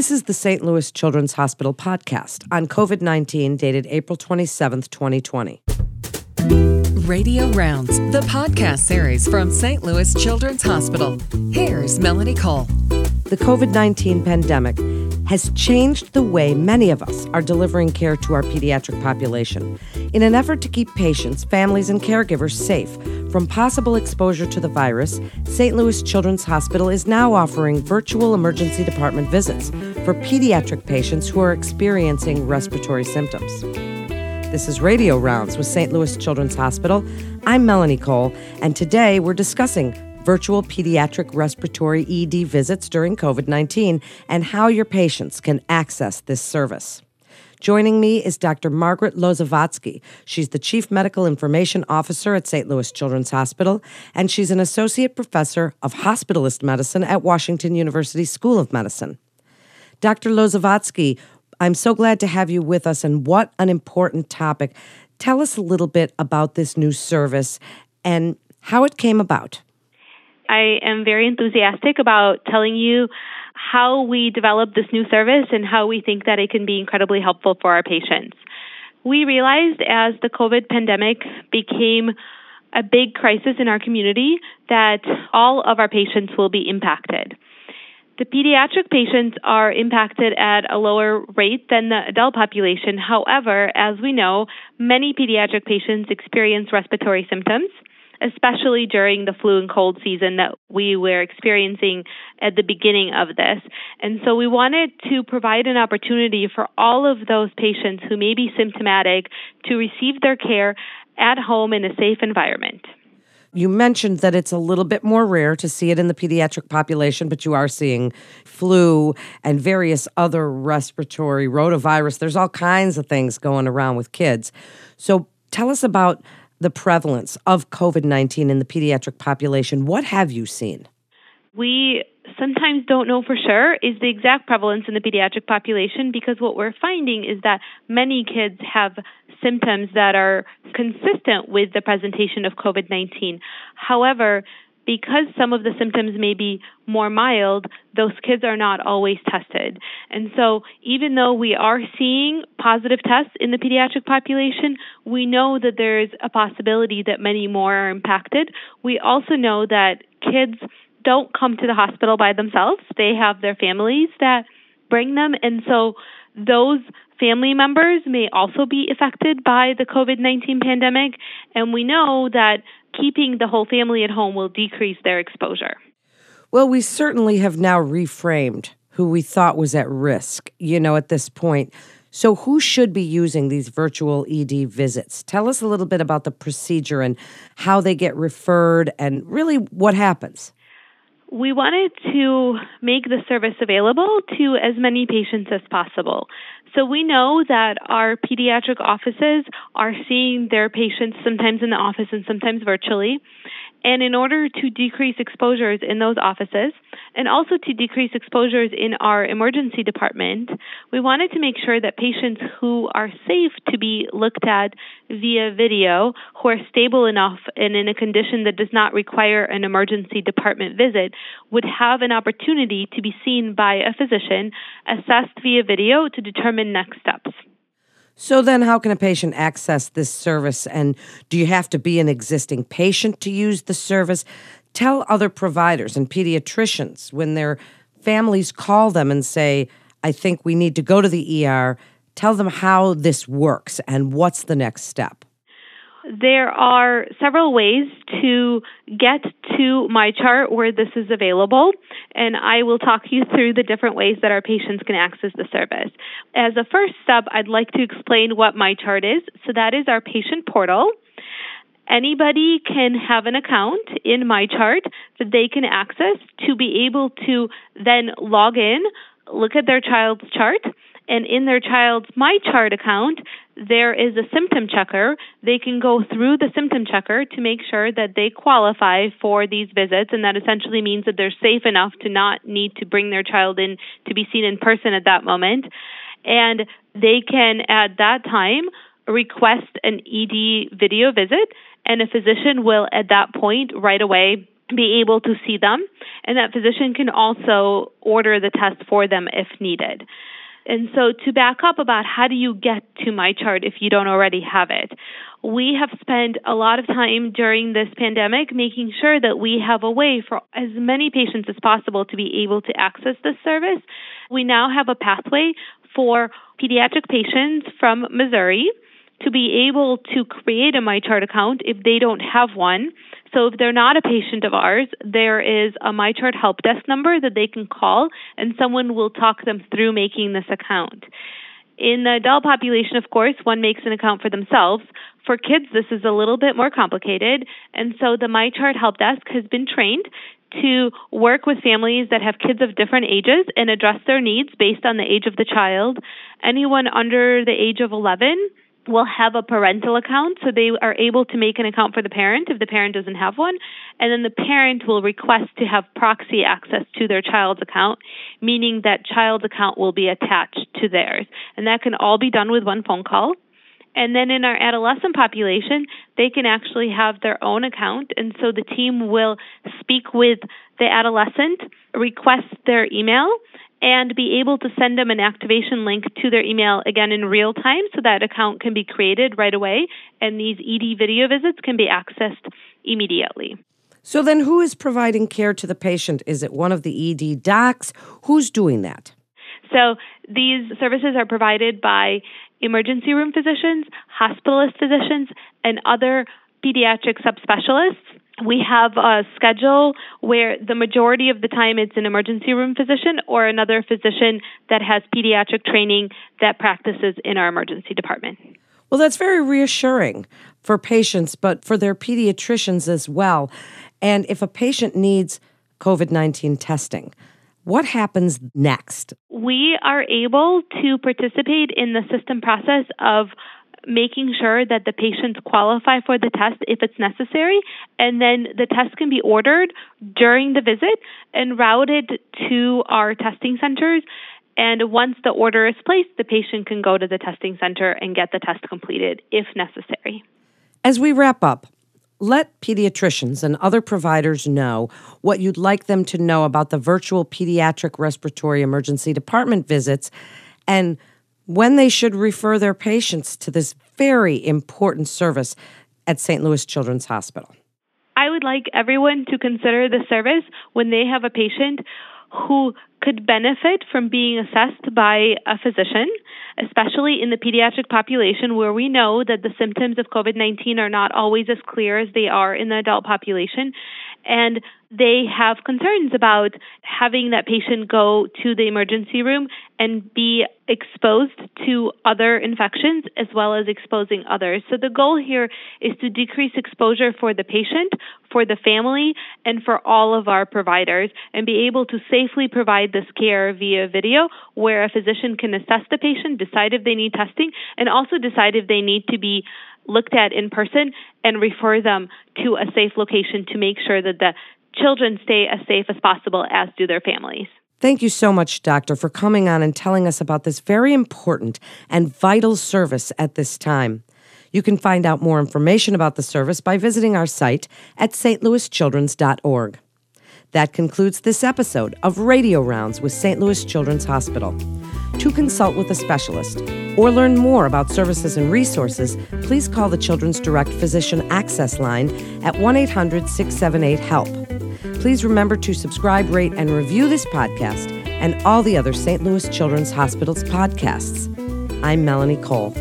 This is the St. Louis Children's Hospital podcast on COVID 19, dated April 27th, 2020. Radio Rounds, the podcast series from St. Louis Children's Hospital. Here's Melanie Cole. The COVID 19 pandemic has changed the way many of us are delivering care to our pediatric population. In an effort to keep patients, families, and caregivers safe from possible exposure to the virus, St. Louis Children's Hospital is now offering virtual emergency department visits for pediatric patients who are experiencing respiratory symptoms. This is Radio Rounds with St. Louis Children's Hospital. I'm Melanie Cole, and today we're discussing virtual pediatric respiratory ED visits during COVID 19 and how your patients can access this service. Joining me is Dr. Margaret Lozovatsky. She's the Chief Medical Information Officer at St. Louis Children's Hospital, and she's an Associate Professor of Hospitalist Medicine at Washington University School of Medicine. Dr. Lozovatsky, I'm so glad to have you with us, and what an important topic. Tell us a little bit about this new service and how it came about. I am very enthusiastic about telling you how we developed this new service and how we think that it can be incredibly helpful for our patients. We realized as the COVID pandemic became a big crisis in our community that all of our patients will be impacted. The pediatric patients are impacted at a lower rate than the adult population. However, as we know, many pediatric patients experience respiratory symptoms especially during the flu and cold season that we were experiencing at the beginning of this. And so we wanted to provide an opportunity for all of those patients who may be symptomatic to receive their care at home in a safe environment. You mentioned that it's a little bit more rare to see it in the pediatric population, but you are seeing flu and various other respiratory rotavirus. There's all kinds of things going around with kids. So tell us about the prevalence of COVID 19 in the pediatric population. What have you seen? We sometimes don't know for sure is the exact prevalence in the pediatric population because what we're finding is that many kids have symptoms that are consistent with the presentation of COVID 19. However, because some of the symptoms may be more mild, those kids are not always tested. And so, even though we are seeing positive tests in the pediatric population, we know that there is a possibility that many more are impacted. We also know that kids don't come to the hospital by themselves, they have their families that bring them. And so, those family members may also be affected by the COVID 19 pandemic. And we know that keeping the whole family at home will decrease their exposure. Well, we certainly have now reframed who we thought was at risk, you know, at this point. So, who should be using these virtual ED visits? Tell us a little bit about the procedure and how they get referred and really what happens. We wanted to make the service available to as many patients as possible. So we know that our pediatric offices are seeing their patients sometimes in the office and sometimes virtually. And in order to decrease exposures in those offices and also to decrease exposures in our emergency department, we wanted to make sure that patients who are safe to be looked at via video, who are stable enough and in a condition that does not require an emergency department visit, would have an opportunity to be seen by a physician, assessed via video to determine next steps. So then how can a patient access this service and do you have to be an existing patient to use the service? Tell other providers and pediatricians when their families call them and say, "I think we need to go to the ER." Tell them how this works and what's the next step. There are several ways to get to MyChart where this is available, and I will talk you through the different ways that our patients can access the service. As a first step, I'd like to explain what MyChart is. So, that is our patient portal. Anybody can have an account in MyChart that they can access to be able to then log in, look at their child's chart, and in their child's MyChart account, there is a symptom checker. They can go through the symptom checker to make sure that they qualify for these visits, and that essentially means that they're safe enough to not need to bring their child in to be seen in person at that moment. And they can, at that time, request an ED video visit, and a physician will, at that point, right away be able to see them, and that physician can also order the test for them if needed. And so, to back up about how do you get to MyChart if you don't already have it, we have spent a lot of time during this pandemic making sure that we have a way for as many patients as possible to be able to access this service. We now have a pathway for pediatric patients from Missouri to be able to create a MyChart account if they don't have one. So if they're not a patient of ours, there is a MyChart help desk number that they can call and someone will talk them through making this account. In the adult population, of course, one makes an account for themselves. For kids, this is a little bit more complicated, and so the MyChart help desk has been trained to work with families that have kids of different ages and address their needs based on the age of the child. Anyone under the age of 11 will have a parental account, so they are able to make an account for the parent if the parent doesn't have one, and then the parent will request to have proxy access to their child's account, meaning that child's account will be attached to theirs. And that can all be done with one phone call. And then in our adolescent population, they can actually have their own account. And so the team will speak with the adolescent, request their email, and be able to send them an activation link to their email again in real time so that account can be created right away. And these ED video visits can be accessed immediately. So then, who is providing care to the patient? Is it one of the ED docs? Who's doing that? So these services are provided by emergency room physicians, hospitalist physicians, and other pediatric subspecialists. We have a schedule where the majority of the time it's an emergency room physician or another physician that has pediatric training that practices in our emergency department. Well, that's very reassuring for patients, but for their pediatricians as well. And if a patient needs COVID 19 testing, what happens next? We are able to participate in the system process of making sure that the patients qualify for the test if it's necessary, and then the test can be ordered during the visit and routed to our testing centers. And once the order is placed, the patient can go to the testing center and get the test completed if necessary. As we wrap up, let pediatricians and other providers know what you'd like them to know about the virtual pediatric respiratory emergency department visits and when they should refer their patients to this very important service at St. Louis Children's Hospital. I would like everyone to consider the service when they have a patient who could benefit from being assessed by a physician, especially in the pediatric population where we know that the symptoms of COVID 19 are not always as clear as they are in the adult population. And they have concerns about having that patient go to the emergency room and be exposed to other infections as well as exposing others. So the goal here is to decrease exposure for the patient, for the family, and for all of our providers and be able to safely provide this care via video where a physician can assess the patient, decide if they need testing, and also decide if they need to be looked at in person and refer them to a safe location to make sure that the children stay as safe as possible, as do their families. Thank you so much, Doctor, for coming on and telling us about this very important and vital service at this time. You can find out more information about the service by visiting our site at stlouischildrens.org. That concludes this episode of Radio Rounds with St. Louis Children's Hospital. To consult with a specialist or learn more about services and resources, please call the Children's Direct Physician Access Line at 1 800 678 HELP. Please remember to subscribe, rate, and review this podcast and all the other St. Louis Children's Hospital's podcasts. I'm Melanie Cole.